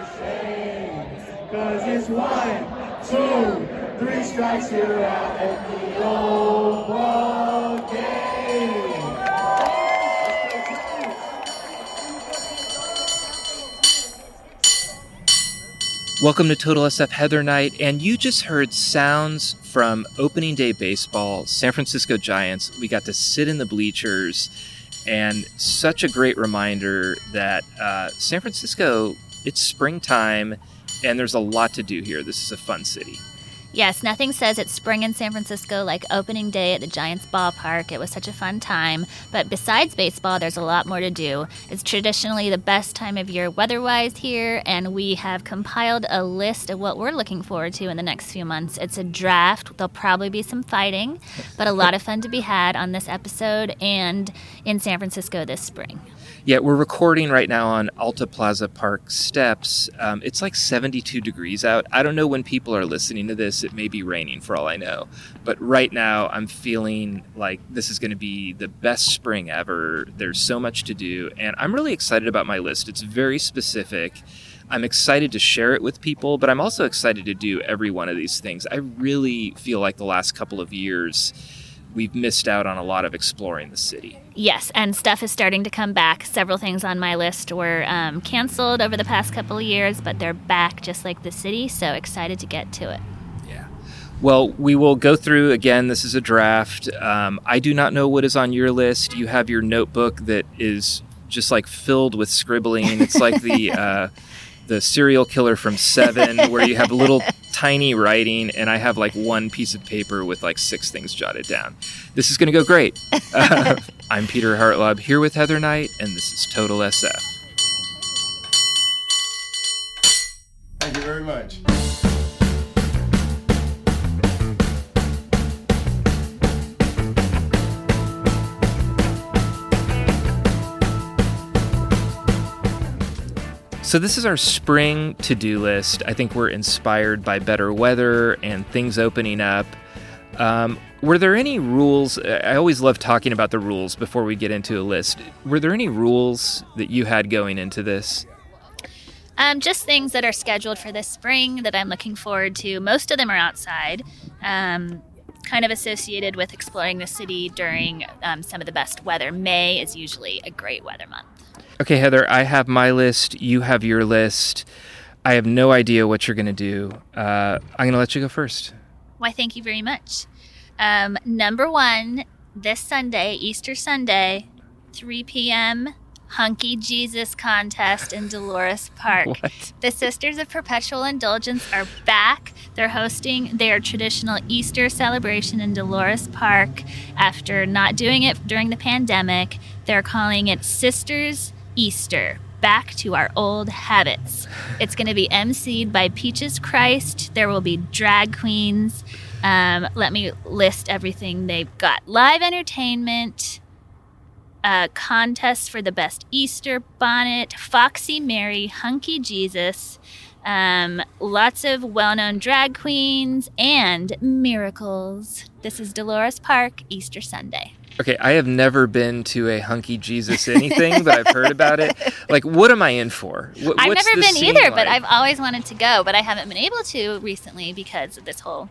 Cause it's one, two, three strikes, you're out at the old ball game. Welcome to Total SF Heather Knight, and you just heard sounds from opening day baseball, San Francisco Giants. We got to sit in the bleachers, and such a great reminder that uh, San Francisco, it's springtime, and there's a lot to do here. This is a fun city. Yes, nothing says it's spring in San Francisco like opening day at the Giants ballpark. It was such a fun time. But besides baseball, there's a lot more to do. It's traditionally the best time of year weather wise here, and we have compiled a list of what we're looking forward to in the next few months. It's a draft. There'll probably be some fighting, but a lot of fun to be had on this episode and in San Francisco this spring. Yeah, we're recording right now on Alta Plaza Park steps. Um, it's like 72 degrees out. I don't know when people are listening to this. It may be raining for all I know. But right now, I'm feeling like this is going to be the best spring ever. There's so much to do. And I'm really excited about my list. It's very specific. I'm excited to share it with people, but I'm also excited to do every one of these things. I really feel like the last couple of years, we've missed out on a lot of exploring the city. Yes, and stuff is starting to come back. Several things on my list were um, canceled over the past couple of years, but they're back just like the city. So excited to get to it. Yeah. Well, we will go through again. This is a draft. Um, I do not know what is on your list. You have your notebook that is just like filled with scribbling. It's like the. Uh, the serial killer from Seven, where you have a little tiny writing, and I have like one piece of paper with like six things jotted down. This is going to go great. Uh, I'm Peter Hartlaub here with Heather Knight, and this is Total SF. So, this is our spring to do list. I think we're inspired by better weather and things opening up. Um, were there any rules? I always love talking about the rules before we get into a list. Were there any rules that you had going into this? Um, just things that are scheduled for this spring that I'm looking forward to. Most of them are outside, um, kind of associated with exploring the city during um, some of the best weather. May is usually a great weather month. Okay, Heather, I have my list. You have your list. I have no idea what you're going to do. Uh, I'm going to let you go first. Why, thank you very much. Um, number one, this Sunday, Easter Sunday, 3 p.m., Hunky Jesus contest in Dolores Park. What? The Sisters of Perpetual Indulgence are back. They're hosting their traditional Easter celebration in Dolores Park after not doing it during the pandemic. They're calling it Sisters Easter. Back to our old habits. It's going to be emceed by Peaches Christ. There will be drag queens. Um, let me list everything they've got live entertainment, uh, contest for the best Easter bonnet, Foxy Mary, Hunky Jesus, um, lots of well known drag queens, and miracles. This is Dolores Park, Easter Sunday. Okay, I have never been to a hunky Jesus anything, but I've heard about it. Like, what am I in for? What, I've never been either, but? I've always wanted to go, but I haven't been able to recently because of this whole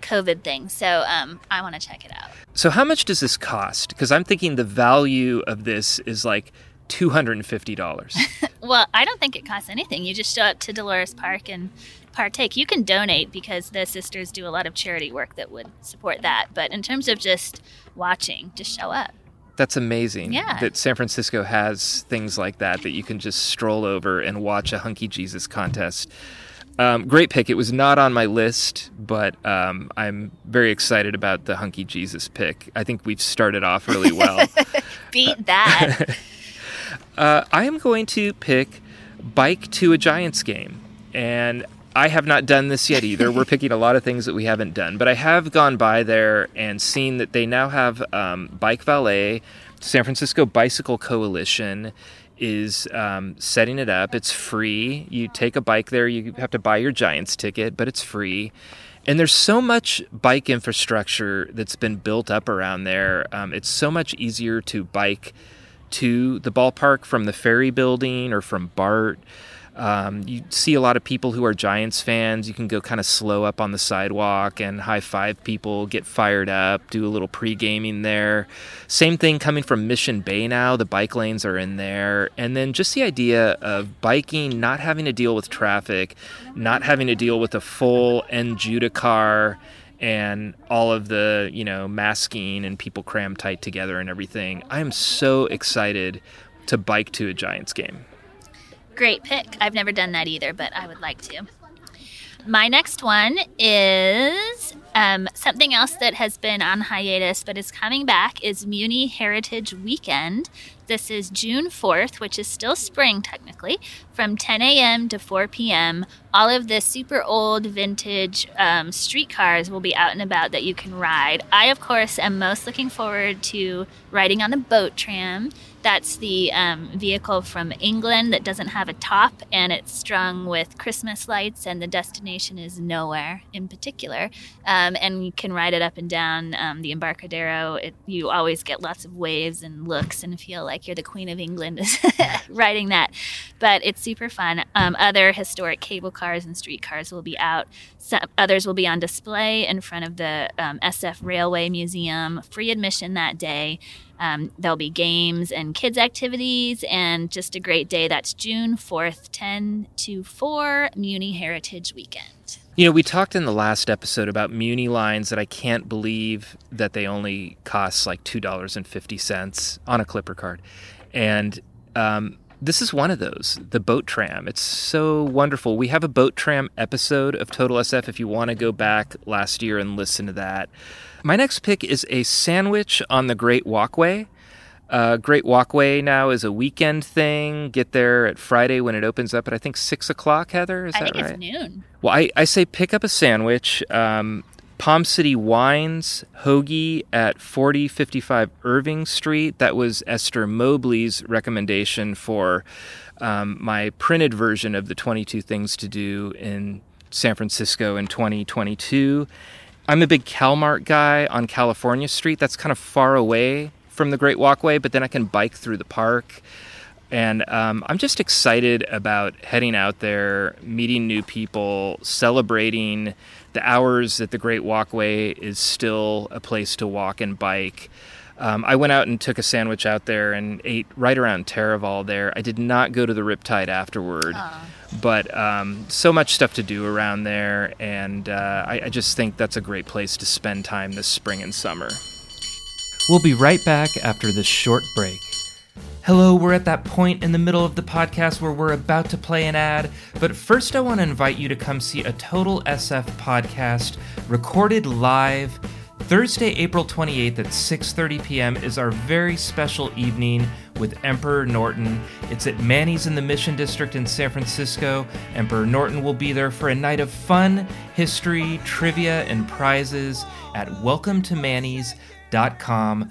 COVID thing. So um, I want to check it out. So, how much does this cost? Because I'm thinking the value of this is like two hundred and fifty dollars. Well, I don't think it costs anything. You just show up to Dolores Park and partake. You can donate because the sisters do a lot of charity work that would support that. But in terms of just watching, just show up. That's amazing. Yeah. That San Francisco has things like that that you can just stroll over and watch a hunky Jesus contest. Um, great pick. It was not on my list, but um, I'm very excited about the Hunky Jesus pick. I think we've started off really well. Beat that. uh, I am going to pick Bike to a Giants game. And I have not done this yet either. We're picking a lot of things that we haven't done, but I have gone by there and seen that they now have um, Bike Valet, San Francisco Bicycle Coalition is um, setting it up. It's free. You take a bike there, you have to buy your Giants ticket, but it's free. And there's so much bike infrastructure that's been built up around there. Um, it's so much easier to bike to the ballpark from the ferry building or from BART. Um, you see a lot of people who are Giants fans. You can go kind of slow up on the sidewalk and high five people, get fired up, do a little pre gaming there. Same thing coming from Mission Bay now. The bike lanes are in there. And then just the idea of biking, not having to deal with traffic, not having to deal with a full N Judah car and all of the, you know, masking and people crammed tight together and everything. I am so excited to bike to a Giants game. Great pick. I've never done that either, but I would like to. My next one is um, something else that has been on hiatus but is coming back is Muni Heritage Weekend. This is June 4th, which is still spring technically, from 10 a.m. to 4 p.m. All of the super old vintage um, streetcars will be out and about that you can ride. I, of course, am most looking forward to riding on the boat tram. That's the um, vehicle from England that doesn't have a top and it's strung with Christmas lights, and the destination is nowhere in particular. Um, and you can ride it up and down um, the Embarcadero. It, you always get lots of waves and looks and feel like you're the Queen of England riding that. But it's super fun. Um, other historic cable cars and streetcars will be out. Some, others will be on display in front of the um, SF Railway Museum. Free admission that day. Um, there'll be games and kids' activities and just a great day. That's June 4th, 10 to 4, Muni Heritage Weekend. You know, we talked in the last episode about Muni lines that I can't believe that they only cost like $2.50 on a Clipper card. And um, this is one of those, the boat tram. It's so wonderful. We have a boat tram episode of Total SF if you want to go back last year and listen to that. My next pick is a sandwich on the Great Walkway. Uh, Great Walkway now is a weekend thing. Get there at Friday when it opens up at I think six o'clock. Heather, is I that think right? it's noon. Well, I, I say pick up a sandwich. Um, Palm City Wines Hoagie at 4055 Irving Street. That was Esther Mobley's recommendation for um, my printed version of the 22 Things to Do in San Francisco in 2022. I'm a big Calmart guy on California Street. That's kind of far away from the Great Walkway, but then I can bike through the park. And um, I'm just excited about heading out there, meeting new people, celebrating the hours that the Great Walkway is still a place to walk and bike. Um, I went out and took a sandwich out there and ate right around Taraval there. I did not go to the Riptide afterward, but um, so much stuff to do around there, and uh, I, I just think that's a great place to spend time this spring and summer. We'll be right back after this short break. Hello, we're at that point in the middle of the podcast where we're about to play an ad, but first I want to invite you to come see a Total SF podcast recorded live Thursday, April 28th at 6:30 p.m. is our very special evening with Emperor Norton. It's at Manny's in the Mission District in San Francisco. Emperor Norton will be there for a night of fun, history, trivia, and prizes at welcometomannys.com.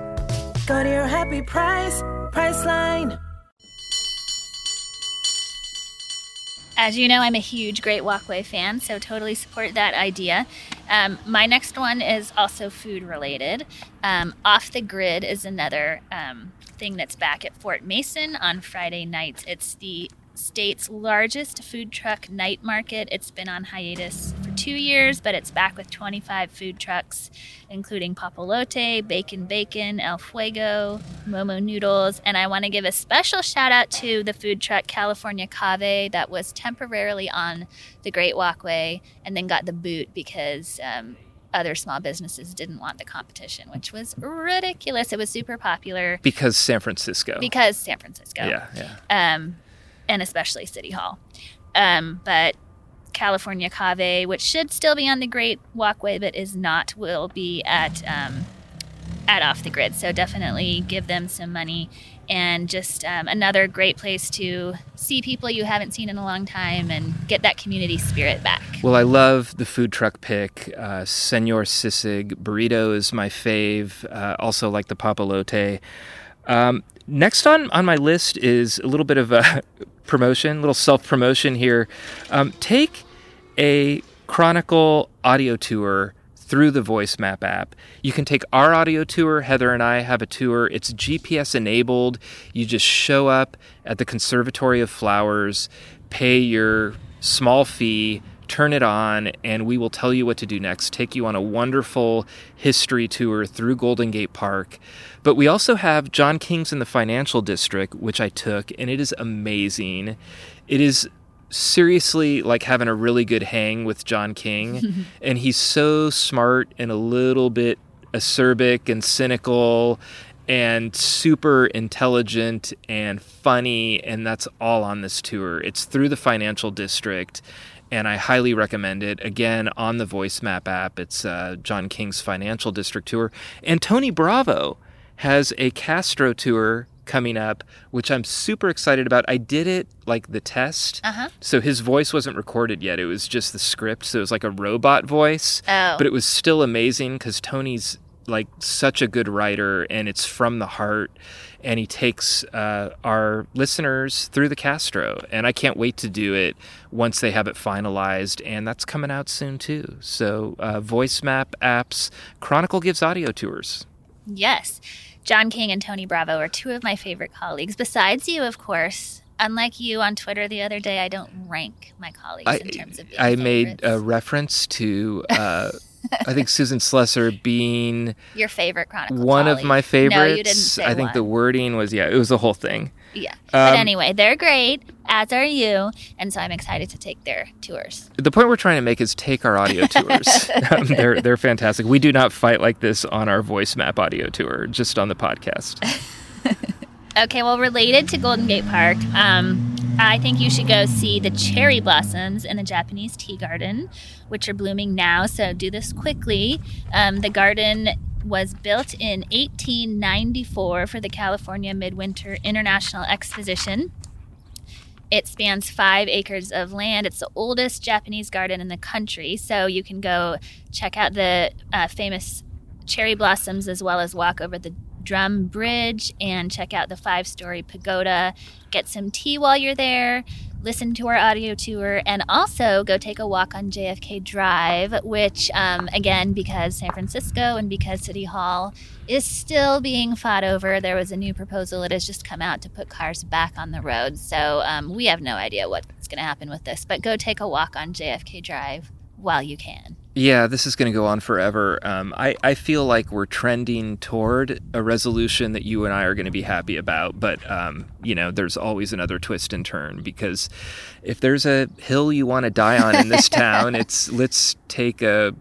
Go to your happy price, Priceline. As you know, I'm a huge Great Walkway fan, so totally support that idea. Um, my next one is also food related. Um, Off the Grid is another um, thing that's back at Fort Mason on Friday nights. It's the state's largest food truck night market. It's been on hiatus for two years, but it's back with 25 food trucks, including Papalote, Bacon Bacon, El Fuego, Momo Noodles. And I want to give a special shout out to the food truck California Cave that was temporarily on the Great Walkway and then got the boot because. Um, other small businesses didn't want the competition, which was ridiculous. It was super popular Because San Francisco. because San Francisco yeah, yeah. um, and especially City Hall. Um, but California Cave, which should still be on the Great Walkway, but is not, will be at um, at Off the Grid. So definitely give them some money. And just um, another great place to see people you haven't seen in a long time and get that community spirit back. Well, I love the food truck pick. Uh, Senor Sisig burrito is my fave. Uh, also like the papalote. Um, next on on my list is a little bit of a promotion, a little self promotion here. Um, take a Chronicle audio tour through the Voice Map app. You can take our audio tour. Heather and I have a tour. It's GPS enabled. You just show up at the Conservatory of Flowers, pay your small fee, turn it on, and we will tell you what to do next. Take you on a wonderful history tour through Golden Gate Park. But we also have John King's in the Financial District, which I took, and it is amazing. It is seriously like having a really good hang with John King. and he's so smart and a little bit acerbic and cynical and super intelligent and funny. And that's all on this tour. It's through the financial district. And I highly recommend it. Again, on the Voice Map app, it's uh, John King's Financial District Tour. And Tony Bravo has a Castro tour coming up, which I'm super excited about. I did it like the test. Uh-huh. So his voice wasn't recorded yet. It was just the script. So it was like a robot voice. Oh. But it was still amazing because Tony's like such a good writer and it's from the heart. And he takes uh, our listeners through the Castro. And I can't wait to do it once they have it finalized. And that's coming out soon too. So, uh, voice map apps, Chronicle gives audio tours. Yes. John King and Tony Bravo are two of my favorite colleagues, besides you, of course. Unlike you on Twitter the other day, I don't rank my colleagues I, in terms of being I made a reference to, uh, I think Susan Slusser being your favorite Chronicle. one of my favorites. No, you didn't say I think one. the wording was, yeah, it was the whole thing. Yeah. but Um, anyway, they're great, as are you. And so I'm excited to take their tours. The point we're trying to make is take our audio tours. Um, they're they're fantastic. We do not fight like this on our voice map audio tour, just on the podcast. Okay, well, related to Golden Gate Park, um, I think you should go see the cherry blossoms in the Japanese tea garden, which are blooming now. So do this quickly. Um, the garden was built in 1894 for the California Midwinter International Exposition. It spans five acres of land. It's the oldest Japanese garden in the country. So you can go check out the uh, famous cherry blossoms as well as walk over the drum bridge and check out the five story pagoda. Get some tea while you're there. Listen to our audio tour and also go take a walk on JFK Drive, which, um, again, because San Francisco and because City Hall is still being fought over, there was a new proposal that has just come out to put cars back on the road. So um, we have no idea what's going to happen with this, but go take a walk on JFK Drive while you can. Yeah, this is going to go on forever. Um, I, I feel like we're trending toward a resolution that you and I are going to be happy about. But, um, you know, there's always another twist and turn because if there's a hill you want to die on in this town, it's let's take a,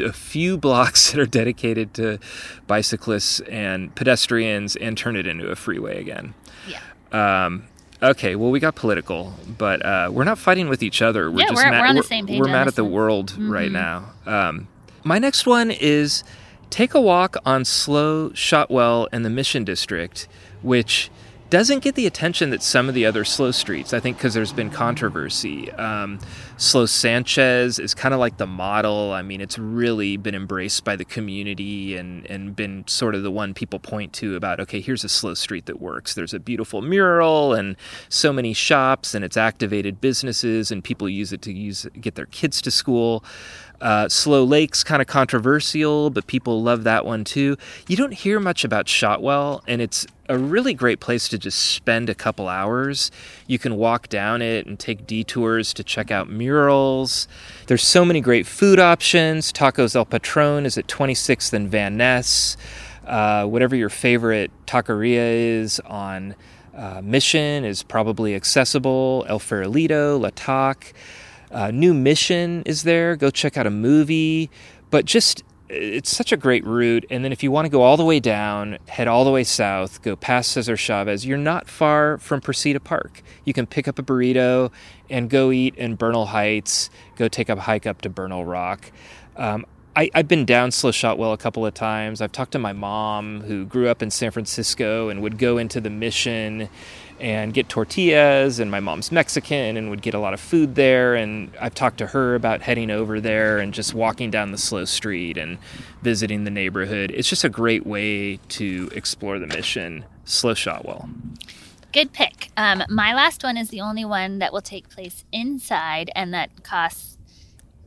a few blocks that are dedicated to bicyclists and pedestrians and turn it into a freeway again. Yeah. Um, okay, well, we got political, but uh, we're not fighting with each other. We're Yeah, just we're- mad, we're on the same page We're mad at the world right Mhm. now. Um, my next one is take a walk on Slow Shotwell and the Mission District, which doesn't get the attention that some of the other slow streets. I think because there's been controversy. Um, slow Sanchez is kind of like the model. I mean, it's really been embraced by the community and and been sort of the one people point to about okay, here's a slow street that works. There's a beautiful mural and so many shops and it's activated businesses and people use it to use get their kids to school. Uh, Slow Lake's kind of controversial, but people love that one too. You don't hear much about Shotwell, and it's a really great place to just spend a couple hours. You can walk down it and take detours to check out murals. There's so many great food options. Tacos El Patron is at 26th and Van Ness. Uh, whatever your favorite taqueria is on uh, Mission is probably accessible. El Farolito, La Tac. Uh, New Mission is there. Go check out a movie. But just, it's such a great route. And then if you want to go all the way down, head all the way south, go past Cesar Chavez, you're not far from Precita Park. You can pick up a burrito and go eat in Bernal Heights, go take a hike up to Bernal Rock. Um, I, have been down Slow Shotwell a couple of times. I've talked to my mom, who grew up in San Francisco and would go into the mission and get tortillas. And my mom's Mexican and would get a lot of food there. And I've talked to her about heading over there and just walking down the slow street and visiting the neighborhood. It's just a great way to explore the mission. Slow Shotwell. Good pick. Um, my last one is the only one that will take place inside and that costs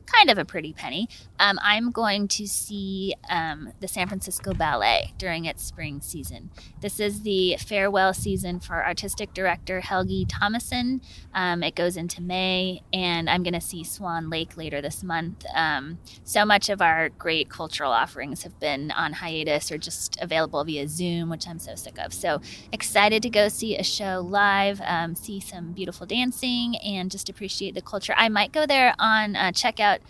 kind of a pretty penny. Um, I'm going to see um, the San Francisco Ballet during its spring season. This is the farewell season for artistic director Helgi Tomasson. Um, it goes into May, and I'm going to see Swan Lake later this month. Um, so much of our great cultural offerings have been on hiatus or just available via Zoom, which I'm so sick of. So excited to go see a show live, um, see some beautiful dancing, and just appreciate the culture. I might go there on uh, checkout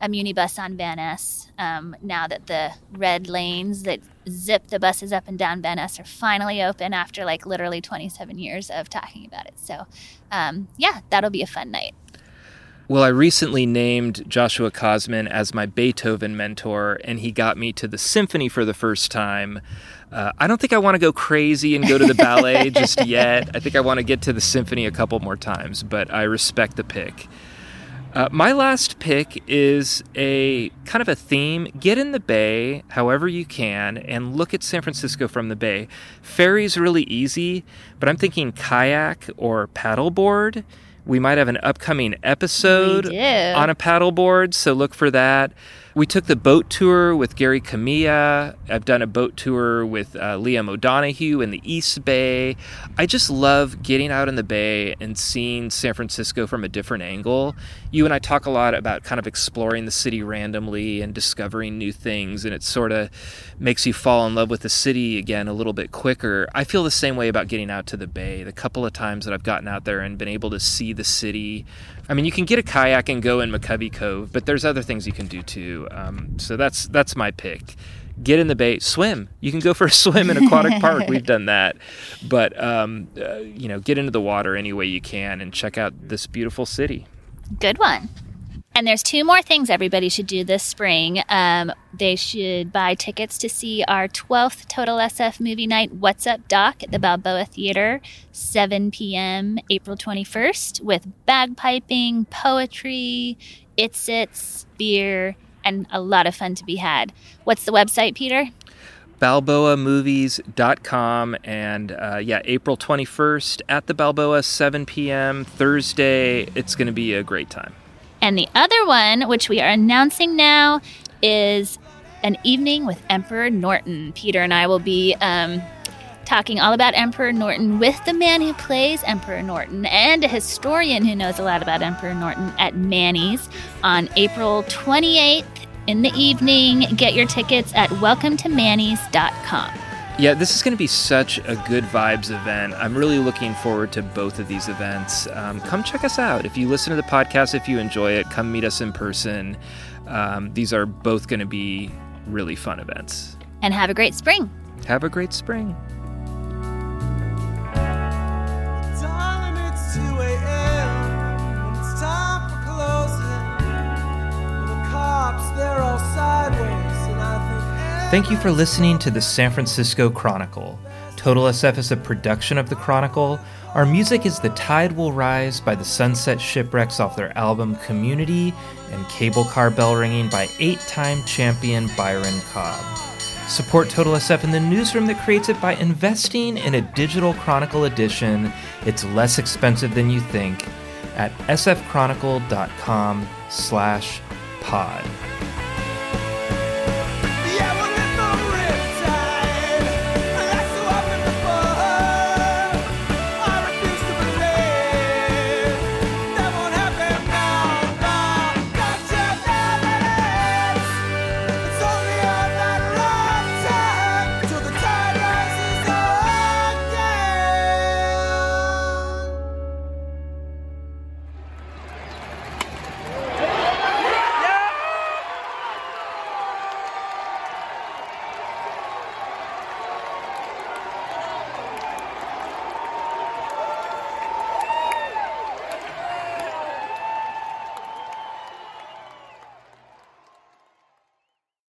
a muni bus on Van Ness um, now that the red lanes that zip the buses up and down Van Ness are finally open after like literally 27 years of talking about it. So, um, yeah, that'll be a fun night. Well, I recently named Joshua Kosman as my Beethoven mentor, and he got me to the symphony for the first time. Uh, I don't think I want to go crazy and go to the ballet just yet. I think I want to get to the symphony a couple more times, but I respect the pick. Uh, my last pick is a kind of a theme. Get in the bay however you can and look at San Francisco from the bay. Ferry's really easy, but I'm thinking kayak or paddleboard. We might have an upcoming episode on a paddleboard, so look for that. We took the boat tour with Gary Kamiya. I've done a boat tour with uh, Liam O'Donoghue in the East Bay. I just love getting out in the bay and seeing San Francisco from a different angle. You and I talk a lot about kind of exploring the city randomly and discovering new things, and it sort of makes you fall in love with the city again a little bit quicker. I feel the same way about getting out to the bay. The couple of times that I've gotten out there and been able to see the city I mean, you can get a kayak and go in McCovey Cove, but there's other things you can do too. Um, so that's that's my pick. Get in the bay, swim. You can go for a swim in Aquatic Park. We've done that, but um, uh, you know, get into the water any way you can and check out this beautiful city. Good one. And there's two more things everybody should do this spring. Um, they should buy tickets to see our 12th Total SF movie night, What's Up Doc, at the Balboa Theater, 7 p.m., April 21st, with bagpiping, poetry, It's-Its, beer, and a lot of fun to be had. What's the website, Peter? balboamovies.com and uh, yeah april 21st at the balboa 7 p.m thursday it's going to be a great time and the other one, which we are announcing now, is an evening with Emperor Norton. Peter and I will be um, talking all about Emperor Norton with the man who plays Emperor Norton and a historian who knows a lot about Emperor Norton at Manny's on April 28th in the evening. Get your tickets at welcometomannys.com. Yeah, this is going to be such a good vibes event. I'm really looking forward to both of these events. Um, come check us out. If you listen to the podcast, if you enjoy it, come meet us in person. Um, these are both going to be really fun events. And have a great spring. Have a great spring. Thank you for listening to the San Francisco Chronicle. Total SF is a production of the Chronicle. Our music is The Tide Will Rise by the Sunset Shipwrecks off their album Community and Cable Car Bell Ringing by eight time champion Byron Cobb. Support Total SF in the newsroom that creates it by investing in a digital Chronicle edition. It's less expensive than you think at sfchronicle.com slash pod.